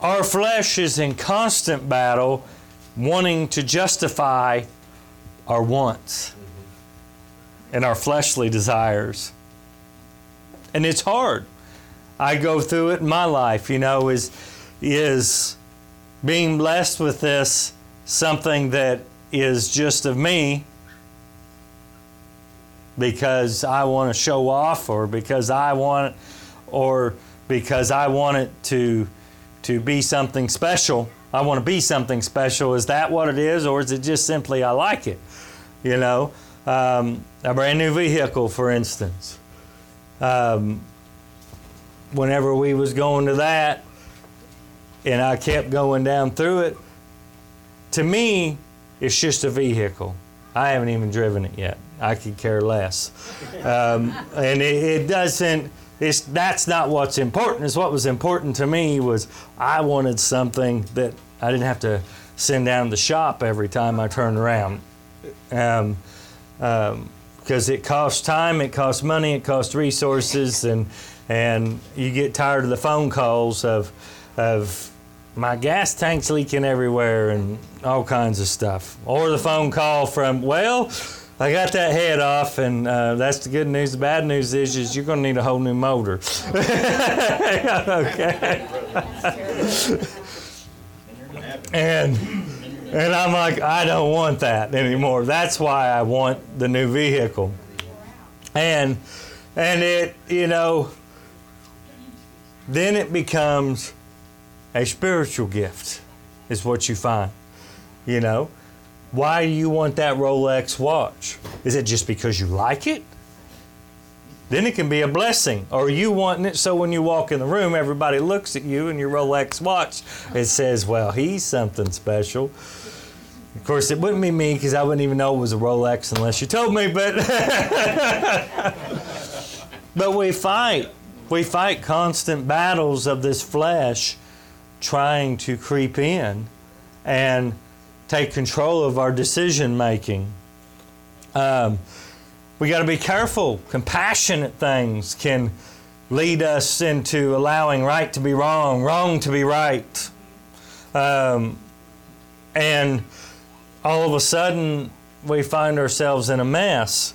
our flesh is in constant battle wanting to justify our wants and our fleshly desires. And it's hard. I go through it in my life, you know, is is being blessed with this something that is just of me because I want to show off or because I want or because I want it to to be something special. I want to be something special. Is that what it is, or is it just simply I like it? You know, um, a brand new vehicle, for instance. Um, whenever we was going to that, and I kept going down through it. To me, it's just a vehicle. I haven't even driven it yet. I could care less, um, and it, it doesn't it's, that's not what's important. It's what was important to me was I wanted something that I didn't have to send down the shop every time I turned around. Um, um, because it costs time, it costs money, it costs resources, and and you get tired of the phone calls of of my gas tank's leaking everywhere and all kinds of stuff, or the phone call from well, I got that head off, and uh, that's the good news. The bad news is, is you're going to need a whole new motor. okay. and and I'm like, I don't want that anymore. That's why I want the new vehicle. And and it, you know, then it becomes a spiritual gift, is what you find. You know, why do you want that Rolex watch? Is it just because you like it? Then it can be a blessing. Or you wanting it so when you walk in the room, everybody looks at you and your Rolex watch. It says, well, he's something special. Of course, it wouldn't be me because I wouldn't even know it was a Rolex unless you told me. But, but we fight. We fight constant battles of this flesh trying to creep in. And take control of our decision making. Um, we got to be careful. Compassionate things can lead us into allowing right to be wrong, wrong to be right. Um, and all of a sudden, we find ourselves in a mess.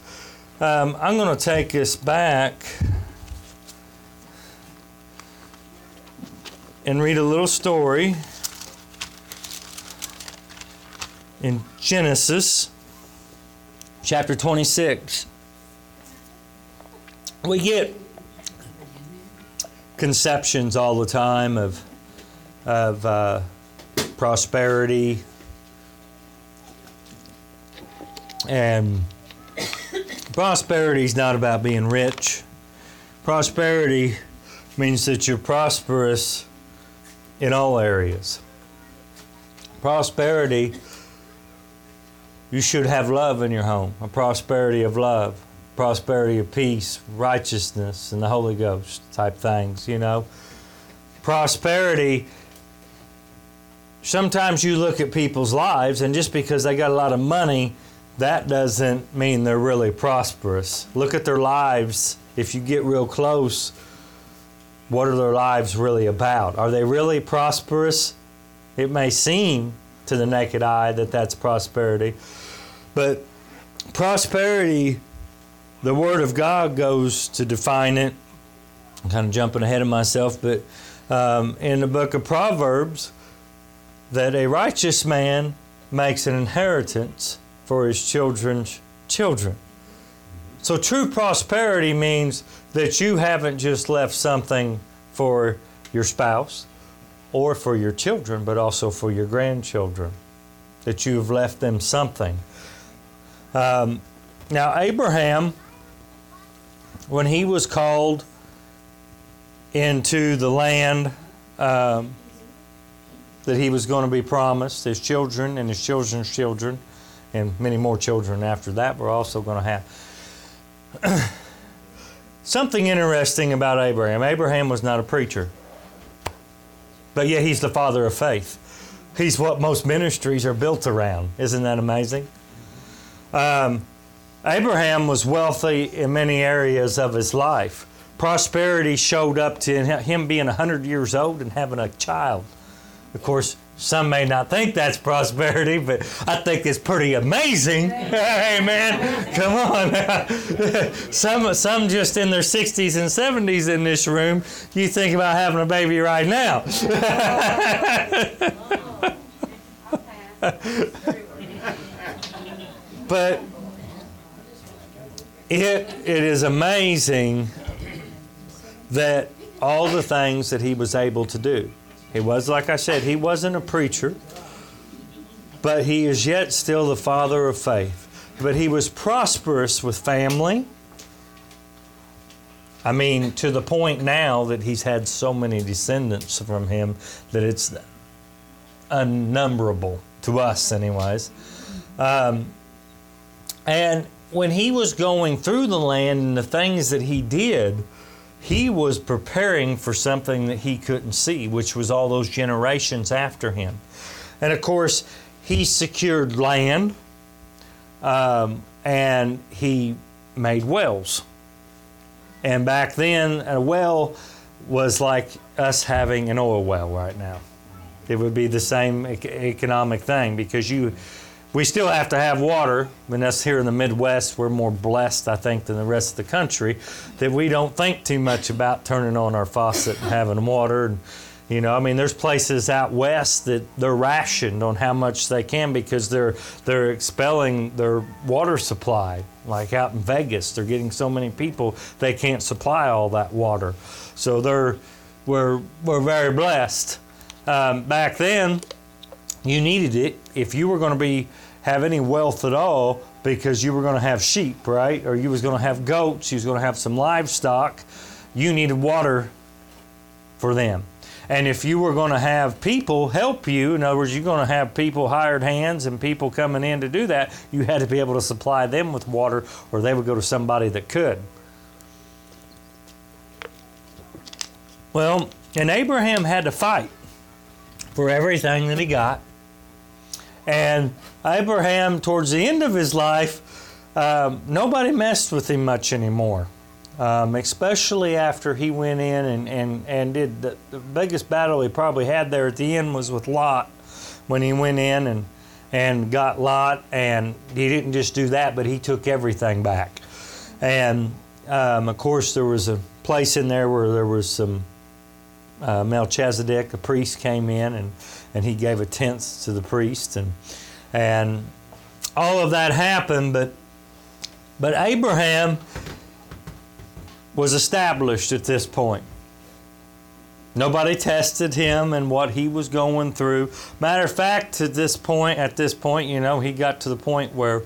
Um, I'm going to take us back and read a little story in Genesis chapter 26. We get conceptions all the time of, of uh, prosperity and prosperity is not about being rich. Prosperity means that you're prosperous in all areas. Prosperity you should have love in your home, a prosperity of love, prosperity of peace, righteousness, and the Holy Ghost type things, you know. Prosperity, sometimes you look at people's lives, and just because they got a lot of money, that doesn't mean they're really prosperous. Look at their lives. If you get real close, what are their lives really about? Are they really prosperous? It may seem to the naked eye that that's prosperity. But prosperity, the Word of God goes to define it. I'm kind of jumping ahead of myself, but um, in the book of Proverbs, that a righteous man makes an inheritance for his children's children. So true prosperity means that you haven't just left something for your spouse, or for your children, but also for your grandchildren, that you have left them something. Um, now, Abraham, when he was called into the land um, that he was going to be promised, his children and his children's children, and many more children after that were also going to have. Something interesting about Abraham Abraham was not a preacher. But yet he's the father of faith. He's what most ministries are built around. Isn't that amazing? Um, Abraham was wealthy in many areas of his life. Prosperity showed up to him being 100 years old and having a child Of course, some may not think that's prosperity, but I think it's pretty amazing. Hey, man, come on. some, some just in their 60s and 70s in this room, you think about having a baby right now. but it, it is amazing that all the things that he was able to do. He was, like I said, he wasn't a preacher, but he is yet still the father of faith. But he was prosperous with family. I mean, to the point now that he's had so many descendants from him that it's unnumberable to us, anyways. Um, and when he was going through the land and the things that he did, he was preparing for something that he couldn't see, which was all those generations after him. And of course, he secured land um, and he made wells. And back then, a well was like us having an oil well right now. It would be the same economic thing because you we still have to have water. And us here in the Midwest, we're more blessed, I think, than the rest of the country, that we don't think too much about turning on our faucet and having water. And, you know, I mean, there's places out west that they're rationed on how much they can because they're they're expelling their water supply. Like out in Vegas, they're getting so many people they can't supply all that water. So they're we're we're very blessed. Um, back then, you needed it if you were going to be have any wealth at all because you were going to have sheep, right? Or you was going to have goats, you was going to have some livestock. You needed water for them. And if you were going to have people help you, in other words, you're going to have people, hired hands, and people coming in to do that, you had to be able to supply them with water, or they would go to somebody that could. Well, and Abraham had to fight for everything that he got. And Abraham, towards the end of his life, um, nobody messed with him much anymore. Um, especially after he went in and, and, and did the, the, biggest battle he probably had there at the end was with Lot when he went in and, and got Lot. And he didn't just do that, but he took everything back. And um, of course, there was a place in there where there was some uh, Melchizedek, a priest, came in and and he gave a tenth to the priest and and all of that happened but but Abraham was established at this point. Nobody tested him and what he was going through. Matter of fact to this point at this point you know he got to the point where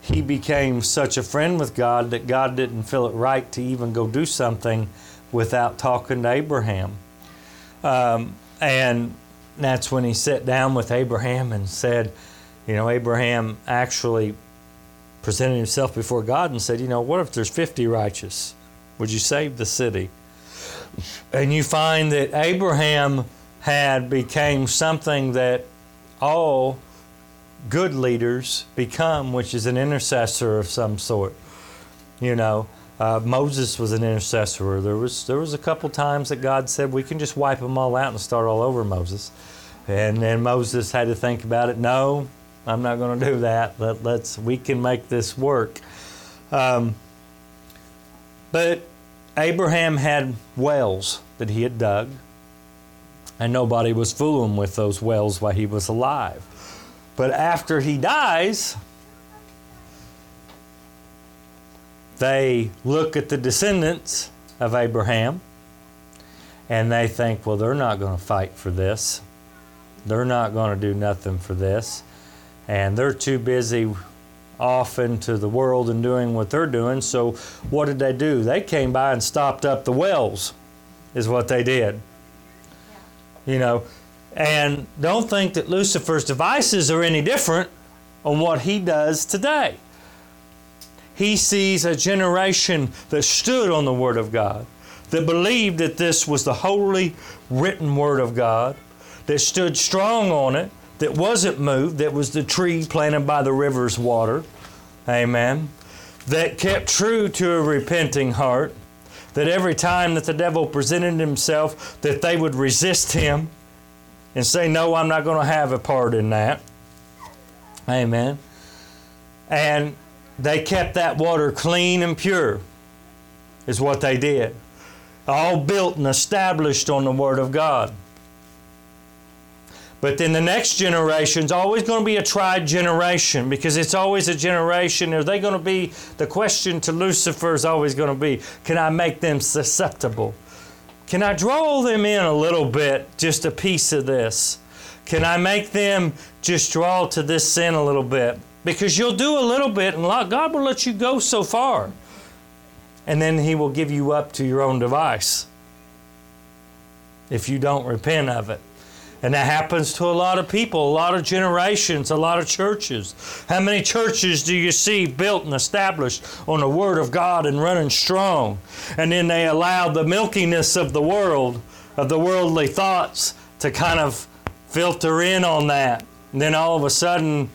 he became such a friend with God that God didn't feel it right to even go do something without talking to Abraham. Um, and that's when he sat down with Abraham and said, you know, Abraham actually presented himself before God and said, you know, what if there's 50 righteous? Would you save the city? And you find that Abraham had became something that all good leaders become, which is an intercessor of some sort. You know, uh, Moses was an intercessor. There was there was a couple times that God said we can just wipe them all out and start all over Moses, and then Moses had to think about it. No, I'm not going to do that. Let, let's we can make this work. Um, but Abraham had wells that he had dug, and nobody was fooling with those wells while he was alive. But after he dies, they look at the descendants of Abraham and they think, well, they're not going to fight for this. They're not going to do nothing for this. And they're too busy off into the world and doing what they're doing. So, what did they do? They came by and stopped up the wells, is what they did. You know, and don't think that Lucifer's devices are any different on what he does today he sees a generation that stood on the Word of God, that believed that this was the holy written Word of God, that stood strong on it, that wasn't moved, that was the tree planted by the river's water. Amen. That kept true to a repenting heart, that every time that the devil presented himself, that they would resist him and say, No, I'm not going to have a part in that. Amen. And they kept that water clean and pure, is what they did. All built and established on the Word of God. But then the next generation is always going to be a tried generation because it's always a generation. Are they going to be, the question to Lucifer is always going to be, can I make them susceptible? Can I draw them in a little bit, just a piece of this? Can I make them just draw to this sin a little bit? Because you'll do a little bit and God will let you go so far. And then He will give you up to your own device if you don't repent of it. And that happens to a lot of people, a lot of generations, a lot of churches. How many churches do you see built and established on the Word of God and running strong? And then they allow the milkiness of the world, of the worldly thoughts, to kind of filter in on that. And then all of a sudden,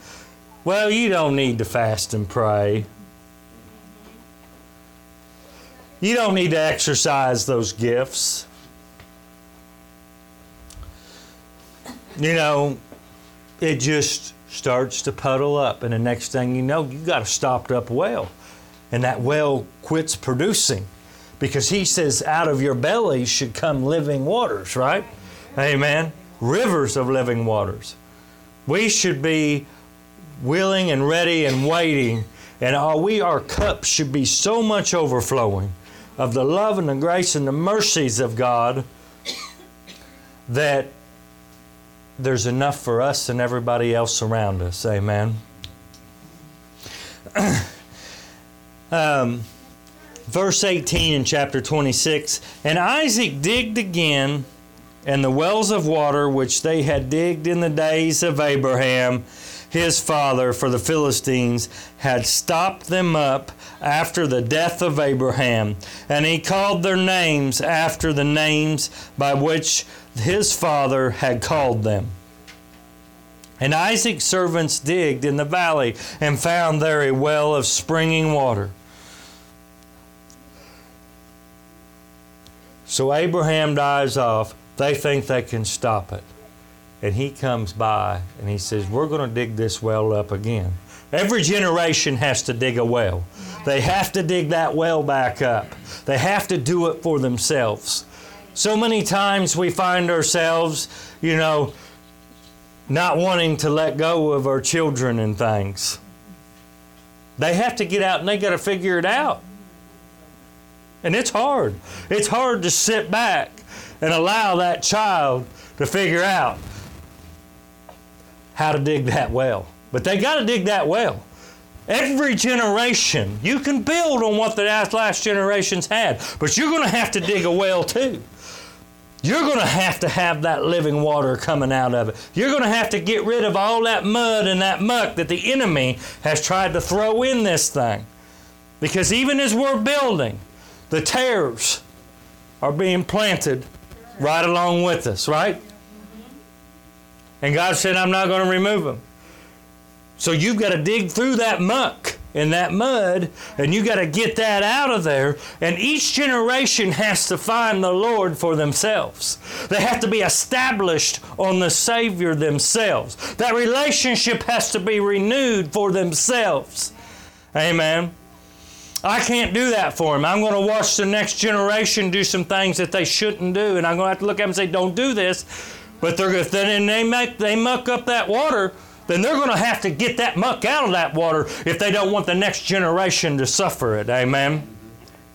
well, you don't need to fast and pray. You don't need to exercise those gifts. you know, it just starts to puddle up. And the next thing you know, you got a stopped up well. And that well quits producing because he says, out of your belly should come living waters, right? Amen. Rivers of living waters. We should be willing and ready and waiting. And our, we, our cups should be so much overflowing of the love and the grace and the mercies of God that there's enough for us and everybody else around us. Amen. um, verse 18 in chapter 26 And Isaac digged again, and the wells of water which they had digged in the days of Abraham, his father, for the Philistines, had stopped them up after the death of Abraham. And he called their names after the names by which his father had called them. And Isaac's servants digged in the valley and found there a well of springing water. So Abraham dies off. They think they can stop it. And he comes by and he says, We're going to dig this well up again. Every generation has to dig a well. They have to dig that well back up. They have to do it for themselves. So many times we find ourselves, you know, not wanting to let go of our children and things. They have to get out and they got to figure it out. And it's hard. It's hard to sit back and allow that child to figure out how to dig that well. But they got to dig that well. Every generation, you can build on what the last generations had, but you're going to have to dig a well too. You're going to have to have that living water coming out of it. You're going to have to get rid of all that mud and that muck that the enemy has tried to throw in this thing. Because even as we're building, the tares are being planted right along with us, right? And God said, I'm not going to remove them. So you've got to dig through that muck and that mud, and you've got to get that out of there. And each generation has to find the Lord for themselves. They have to be established on the Savior themselves. That relationship has to be renewed for themselves. Amen. I can't do that for them. I'm going to watch the next generation do some things that they shouldn't do, and I'm going to have to look at them and say, "Don't do this." But they're if then they make they muck up that water then they're going to have to get that muck out of that water if they don't want the next generation to suffer it. Amen.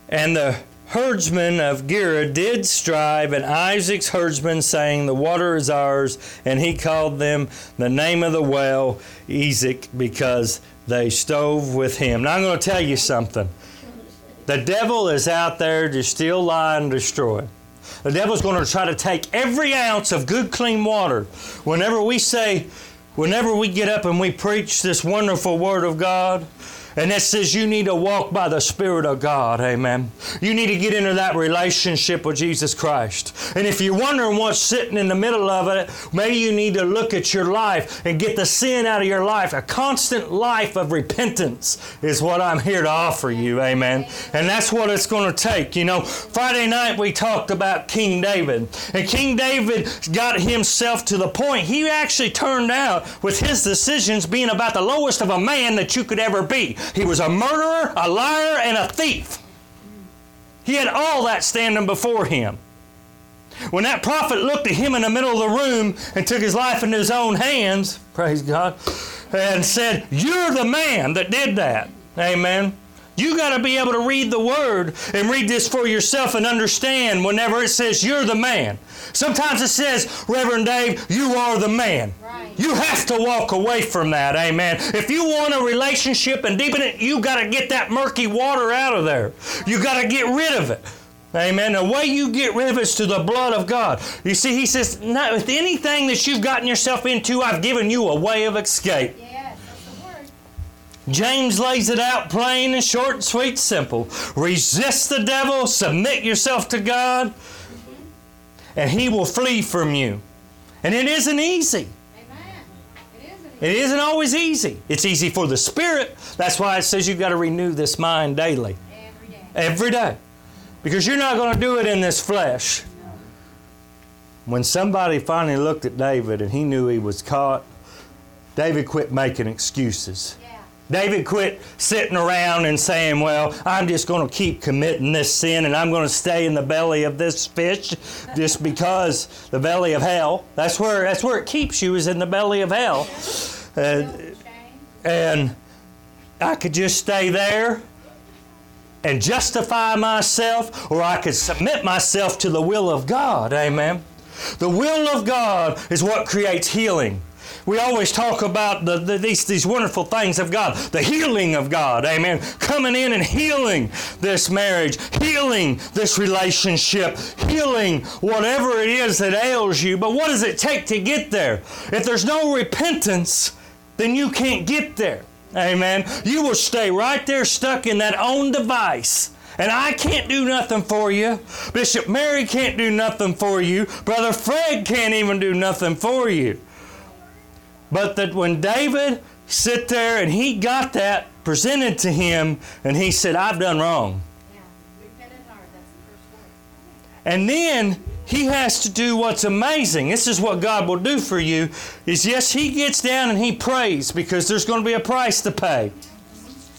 And the herdsmen of Gerar did strive, and Isaac's herdsmen saying, The water is ours. And he called them the name of the well, Esek, because they stove with him. Now I'm going to tell you something. The devil is out there to steal, lie, and destroy. The devil's going to try to take every ounce of good, clean water. Whenever we say, whenever we get up and we preach this wonderful Word of God, And that says you need to walk by the Spirit of God. Amen. You need to get into that relationship with Jesus Christ. And if you're wondering what's sitting in the middle of it, maybe you need to look at your life and get the sin out of your life. A constant life of repentance is what I'm here to offer you. Amen. And that's what it's going to take. You know, Friday night we talked about King David. And King David got himself to the point he actually turned out with his decisions being about the lowest of a man that you could ever be. He was a murderer, a liar, and a thief. He had all that standing before him. When that prophet looked at him in the middle of the room and took his life into his own hands, praise God, and said, You're the man that did that. Amen. You got to be able to read the word and read this for yourself and understand whenever it says you're the man. Sometimes it says, Reverend Dave, you are the man. Right. You have to walk away from that, amen. If you want a relationship and deepen it, you got to get that murky water out of there. You got to get rid of it. Amen. The way you get rid of it is to the blood of God. You see, he says, with anything that you've gotten yourself into, I've given you a way of escape. Yes, James lays it out plain and short, sweet, simple. Resist the devil, submit yourself to God, and he will flee from you. And it isn't easy. It isn't always easy. It's easy for the spirit. That's why it says you've got to renew this mind daily. Every day. Every day. Because you're not going to do it in this flesh. When somebody finally looked at David and he knew he was caught, David quit making excuses. David quit sitting around and saying, Well, I'm just going to keep committing this sin and I'm going to stay in the belly of this fish just because the belly of hell. That's where, that's where it keeps you, is in the belly of hell. Uh, and I could just stay there and justify myself, or I could submit myself to the will of God. Amen. The will of God is what creates healing. We always talk about the, the, these, these wonderful things of God, the healing of God, amen. Coming in and healing this marriage, healing this relationship, healing whatever it is that ails you. But what does it take to get there? If there's no repentance, then you can't get there, amen. You will stay right there stuck in that own device. And I can't do nothing for you. Bishop Mary can't do nothing for you. Brother Fred can't even do nothing for you. But that when David sit there and he got that presented to him and he said, I've done wrong. And then he has to do what's amazing. This is what God will do for you is yes, he gets down and he prays because there's going to be a price to pay.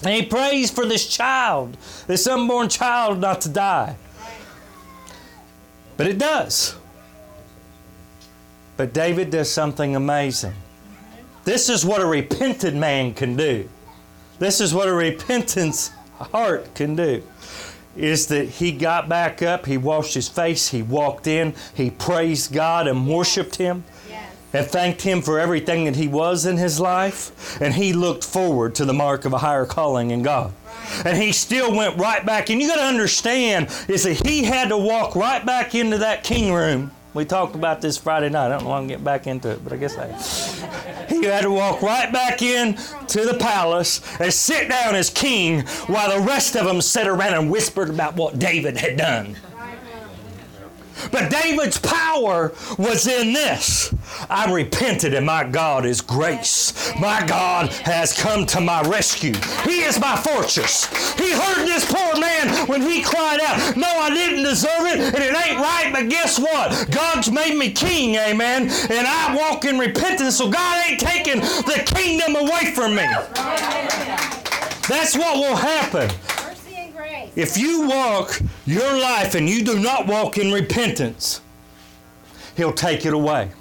And he prays for this child, this unborn child not to die. But it does. But David does something amazing. This is what a repentant man can do. This is what a repentance heart can do. Is that he got back up, he washed his face, he walked in, he praised God and worshiped him and thanked him for everything that he was in his life, and he looked forward to the mark of a higher calling in God. And he still went right back. And you got to understand is that he had to walk right back into that king room we talked about this Friday night. I don't want to get back into it, but I guess I. He had to walk right back in to the palace and sit down as king while the rest of them sat around and whispered about what David had done. But David's power was in this. I repented and my God is grace. My God has come to my rescue. He is my fortress. He heard this poor man when he cried out, No, I didn't deserve it and it ain't right, but guess what? God's made me king, amen. And I walk in repentance, so God ain't taking the kingdom away from me. That's what will happen. If you walk your life and you do not walk in repentance, He'll take it away.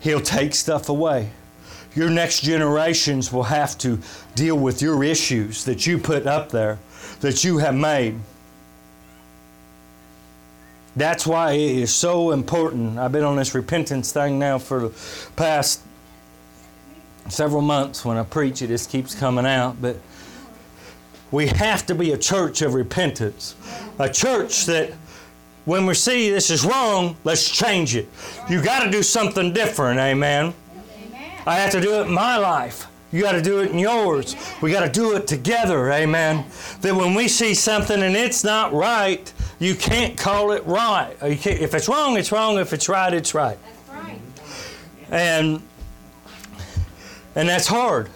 He'll take stuff away. Your next generations will have to deal with your issues that you put up there, that you have made. That's why it is so important. I've been on this repentance thing now for the past several months. When I preach, it just keeps coming out. But we have to be a church of repentance. A church that when we see this is wrong, let's change it. You got to do something different, amen. amen. I have to do it in my life. You got to do it in yours. We got to do it together. Amen. That when we see something and it's not right, you can't call it right. Uh, if it's wrong, it's wrong. If it's right, it's right. That's right. And and that's hard.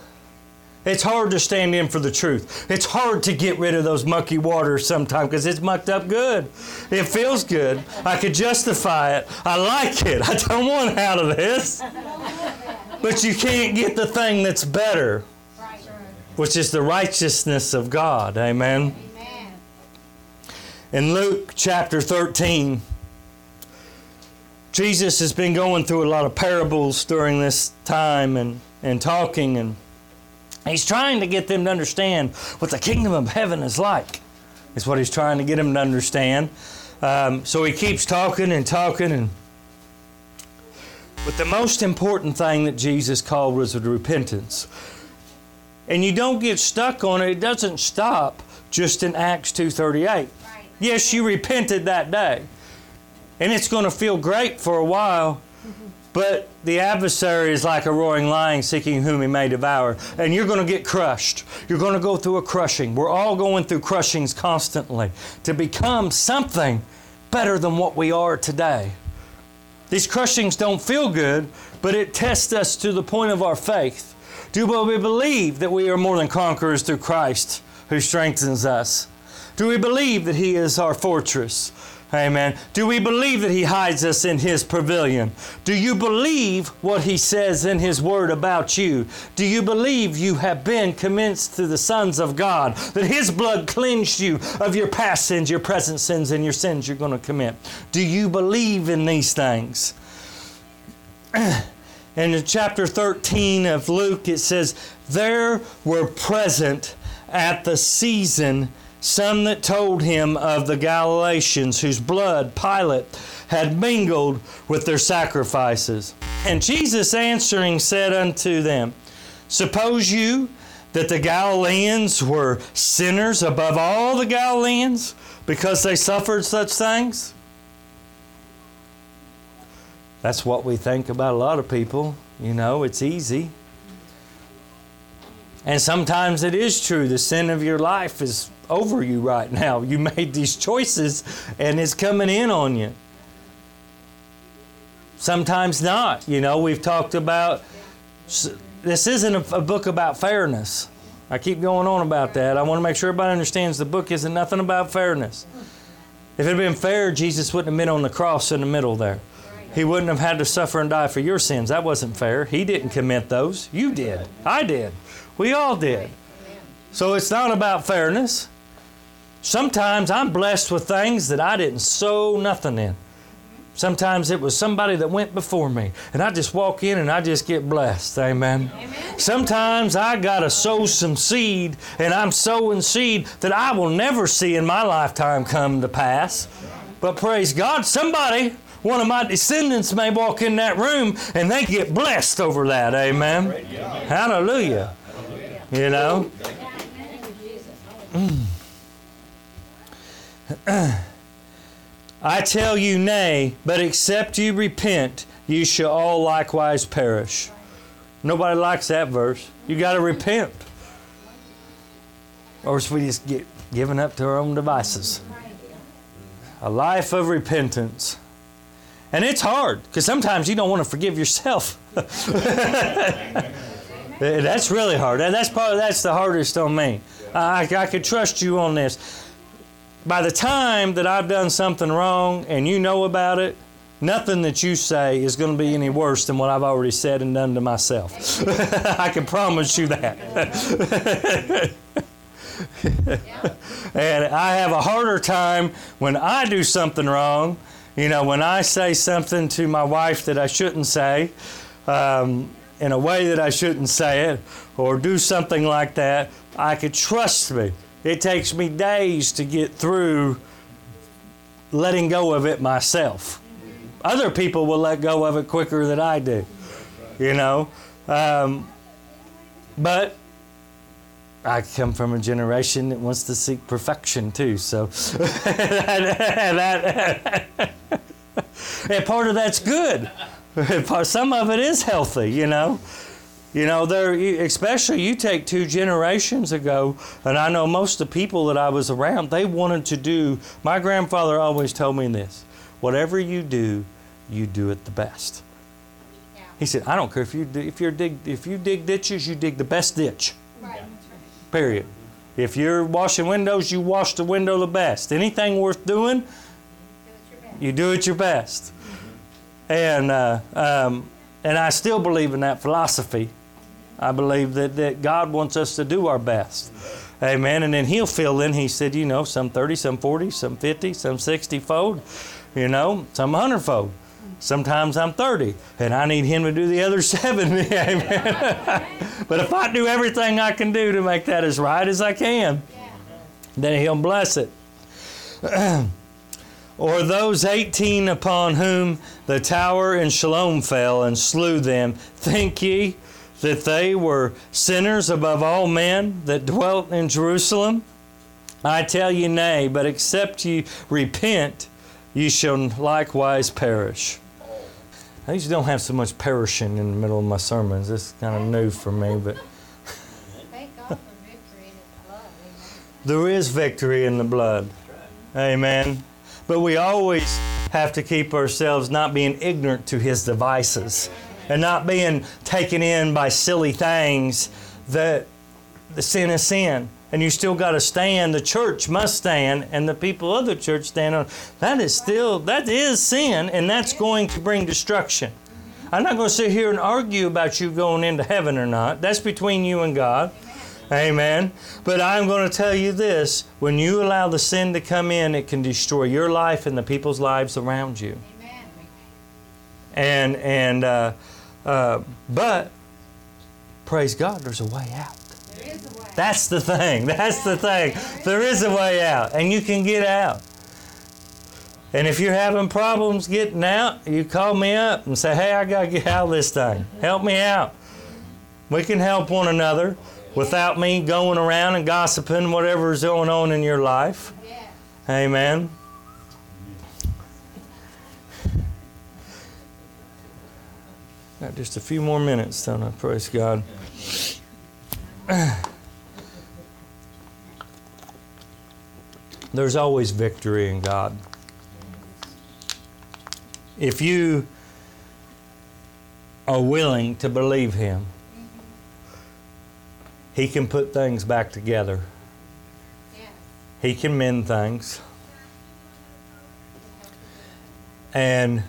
It's hard to stand in for the truth. It's hard to get rid of those mucky waters sometimes because it's mucked up good. It feels good. I could justify it. I like it. I don't want out of this. But you can't get the thing that's better, which is the righteousness of God. Amen. In Luke chapter 13, Jesus has been going through a lot of parables during this time and, and talking, and he's trying to get them to understand what the kingdom of heaven is like. Is what he's trying to get them to understand. Um, so he keeps talking and talking and but the most important thing that Jesus called was repentance. And you don't get stuck on it. It doesn't stop just in Acts 2:38. Right. Yes, you repented that day. And it's going to feel great for a while, but the adversary is like a roaring lion seeking whom he may devour. And you're going to get crushed. You're going to go through a crushing. We're all going through crushings constantly to become something better than what we are today. These crushings don't feel good, but it tests us to the point of our faith. Do we believe that we are more than conquerors through Christ who strengthens us? Do we believe that He is our fortress? Amen. Do we believe that He hides us in His pavilion? Do you believe what He says in His Word about you? Do you believe you have been commenced to the sons of God? That His blood cleansed you of your past sins, your present sins, and your sins you're going to commit? Do you believe in these things? In chapter 13 of Luke, it says, There were present at the season some that told him of the Galileans whose blood Pilate had mingled with their sacrifices. And Jesus answering said unto them, Suppose you that the Galileans were sinners above all the Galileans because they suffered such things? That's what we think about a lot of people. You know, it's easy. And sometimes it is true. The sin of your life is over you right now. You made these choices and it's coming in on you. Sometimes not. You know, we've talked about this isn't a, a book about fairness. I keep going on about that. I want to make sure everybody understands the book isn't nothing about fairness. If it had been fair, Jesus wouldn't have been on the cross in the middle there. He wouldn't have had to suffer and die for your sins. That wasn't fair. He didn't commit those. You did. I did. We all did. So it's not about fairness. Sometimes I'm blessed with things that I didn't sow nothing in. Sometimes it was somebody that went before me, and I just walk in and I just get blessed. Amen. Amen. Sometimes I got to sow some seed, and I'm sowing seed that I will never see in my lifetime come to pass. But praise God, somebody, one of my descendants may walk in that room and they get blessed over that. Amen. Hallelujah. You know? Mm. I tell you, nay, but except you repent, you shall all likewise perish. Nobody likes that verse. You got to repent. Or else we just get given up to our own devices. A life of repentance. And it's hard because sometimes you don't want to forgive yourself. that's really hard. That's part. That's the hardest on me. I, I could trust you on this by the time that I've done something wrong and you know about it, nothing that you say is going to be any worse than what I've already said and done to myself. I can promise you that. and I have a harder time when I do something wrong. You know, when I say something to my wife that I shouldn't say, um, in a way that I shouldn't say it, or do something like that, I could trust me it takes me days to get through letting go of it myself. Other people will let go of it quicker than I do, you know. Um, but I come from a generation that wants to seek perfection too, so that, and part of that's good. Some of it is healthy, you know. You know, there, especially you take two generations ago, and I know most of the people that I was around, they wanted to do. My grandfather always told me this whatever you do, you do it the best. Yeah. He said, I don't care if you if you dig if you dig ditches, you dig the best ditch. Right. Period. If you're washing windows, you wash the window the best. Anything worth doing, Do it your best. you do it your best. And uh, um, and I still believe in that philosophy. I believe that, that God wants us to do our best. Amen. And then He'll fill in. He said, you know, some 30, some 40, some 50, some 60 fold, you know, some 100 fold. Sometimes I'm 30, and I need Him to do the other 70. Amen. but if I do everything I can do to make that as right as I can, then He'll bless it. or those 18 upon whom the tower in Siloam fell and slew them, think ye that they were sinners above all men that dwelt in Jerusalem? I tell you, nay, but except ye repent, ye shall likewise perish. I usually don't have so much perishing in the middle of my sermons. This is kind of new for me, but Thank God for victory in His blood. There is victory in the blood. Amen. But we always have to keep ourselves not being ignorant to his devices and not being taken in by silly things that the sin is sin. And you still got to stand. The church must stand, and the people of the church stand on. That is still, that is sin, and that's going to bring destruction. I'm not going to sit here and argue about you going into heaven or not. That's between you and God. Amen. But I'm going to tell you this when you allow the sin to come in, it can destroy your life and the people's lives around you. Amen. And, and, uh, uh, but praise God, there's a way out. There is a way. That's the thing. That's the thing. There is a way out, and you can get out. And if you're having problems getting out, you call me up and say, Hey, I got to get out of this thing. Help me out. We can help one another without me going around and gossiping whatever's going on in your life. Yeah. Amen. Got just a few more minutes, don't I? Praise God. There's always victory in God. If you are willing to believe Him, He can put things back together. He can mend things. And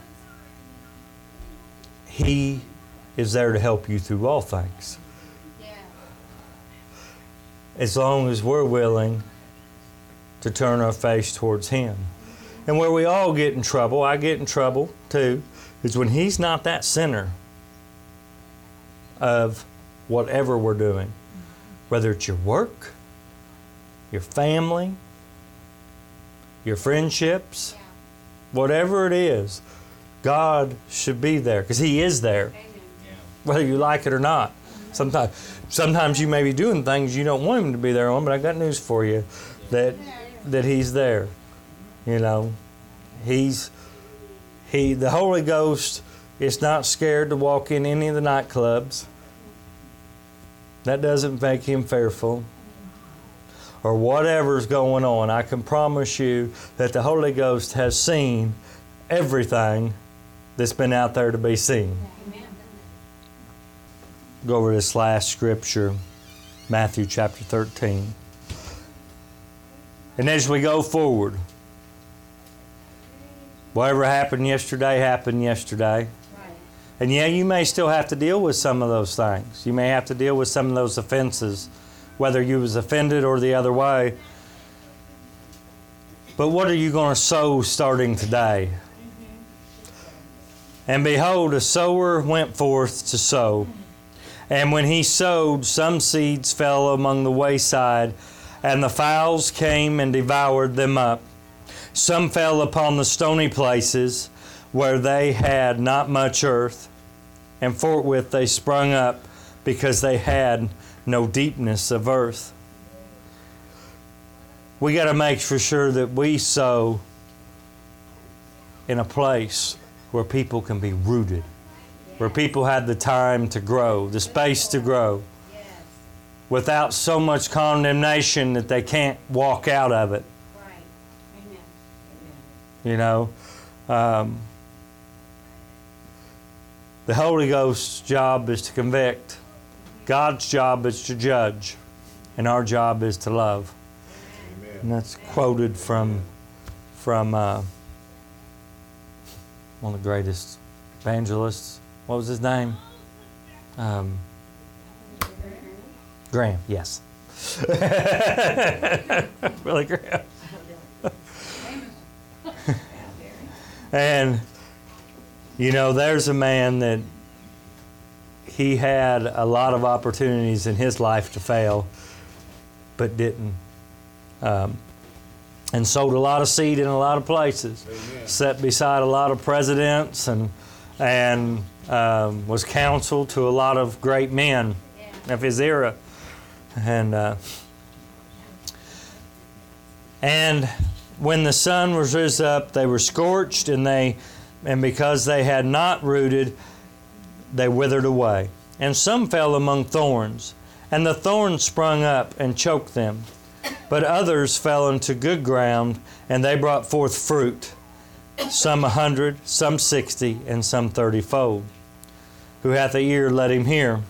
He is there to help you through all things. Yeah. As long as we're willing to turn our face towards Him. And where we all get in trouble, I get in trouble too, is when He's not that center of whatever we're doing. Whether it's your work, your family, your friendships, Yeah. whatever it is, God should be there because He is there, Amen. whether you like it or not. Sometimes, sometimes you may be doing things you don't want Him to be there on, but I got news for you that that He's there. You know, He's He. The Holy Ghost is not scared to walk in any of the nightclubs. That doesn't make Him fearful or whatever's going on, I can promise you that the Holy Ghost has seen everything that's been out there to be seen. Amen. Go over this last scripture, Matthew chapter 13. And as we go forward, whatever happened yesterday happened yesterday. Right. And yeah, you may still have to deal with some of those things. You may have to deal with some of those offenses, whether you was offended or the other way. But what are you going to sow starting today? And behold, a sower went forth to sow. And when he sowed, some seeds fell among the wayside, and the fowls came and devoured them up. Some fell upon the stony places where they had not much earth, and forthwith they sprung up because they had no deepness of earth. We got to make for sure that we sow in a place where people can be rooted. Where people had the time to grow, the space to grow, without so much condemnation that they can't walk out of it. You know, um, the Holy Ghost's job is to convict. God's job is to judge, and our job is to love. And that's quoted from from uh, one of the greatest evangelists. What was his name? Um, Graham. Yes. Billy Graham. and you know, there's a man that he had a lot of opportunities in his life to fail, but didn't. Um, and sowed a lot of seed in a lot of places. Sat beside a lot of presidents and and um, was counsel to a lot of great men of his era. And uh, and when the sun was risen up, they were scorched, and they and because they had not rooted, they withered away. And some fell among thorns, and the thorns sprung up and choked them. But others fell into good ground, and they brought forth fruit, some a hundred, some sixty, and some thirtyfold. Who hath a ear, let him hear.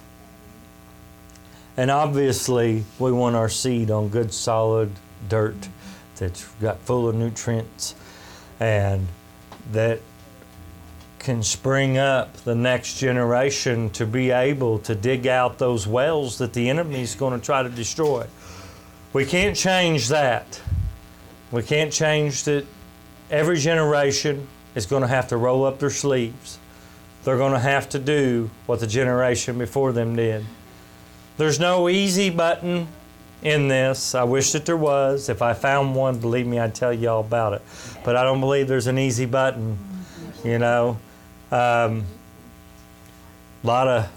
And obviously, we want our seed on good, solid dirt that's got full of nutrients and that can spring up the next generation to be able to dig out those wells that the enemy's going to try to destroy. We can't change that. We can't change that. Every generation is going to have to roll up their sleeves. They're going to have to do what the generation before them did. There's no easy button in this. I wish that there was. If I found one, believe me, I'd tell you all about it. But I don't believe there's an easy button. You know, um, a lot of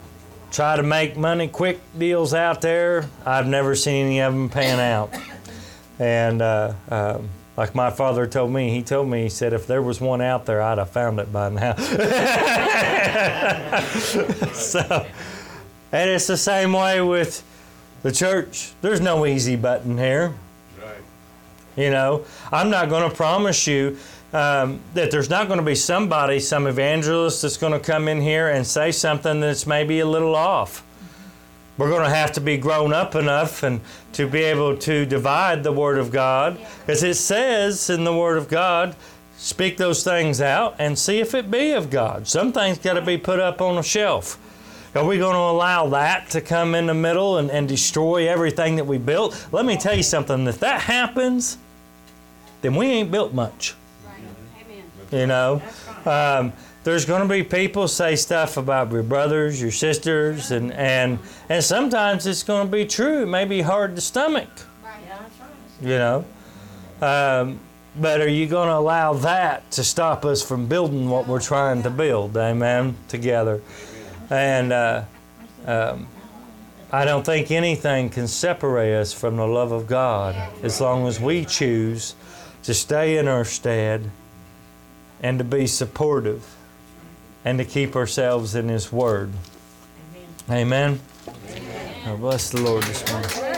try to make money quick deals out there. I've never seen any of them pan out. And uh, um, like my father told me, he told me, he said, if there was one out there, I'd have found it by now. so, and it's the same way with the church. There's no easy button here. Right. You know, I'm not going to promise you um, that there's not going to be somebody, some evangelist that's going to come in here and say something that's maybe a little off. We're going to have to be grown up enough and to be able to divide the Word of God. As it says in the Word of God, speak those things out and see if it be of God. Some things got to be put up on a shelf. Are we going to allow that to come in the middle and, and destroy everything that we built? Let me tell you something. If that happens, then we ain't built much. You know, um, there's going to be people say stuff about your brothers, your sisters, and and and sometimes it's going to be true. It may be hard to stomach. Right. That's right. You know, um, but are you going to allow that to stop us from building what we're trying to build? Amen. Together, and. Uh, um, I don't think anything can separate us from the love of God as long as we choose to stay in our stead and to be supportive and to keep ourselves in His Word. Amen. Now bless the Lord this morning.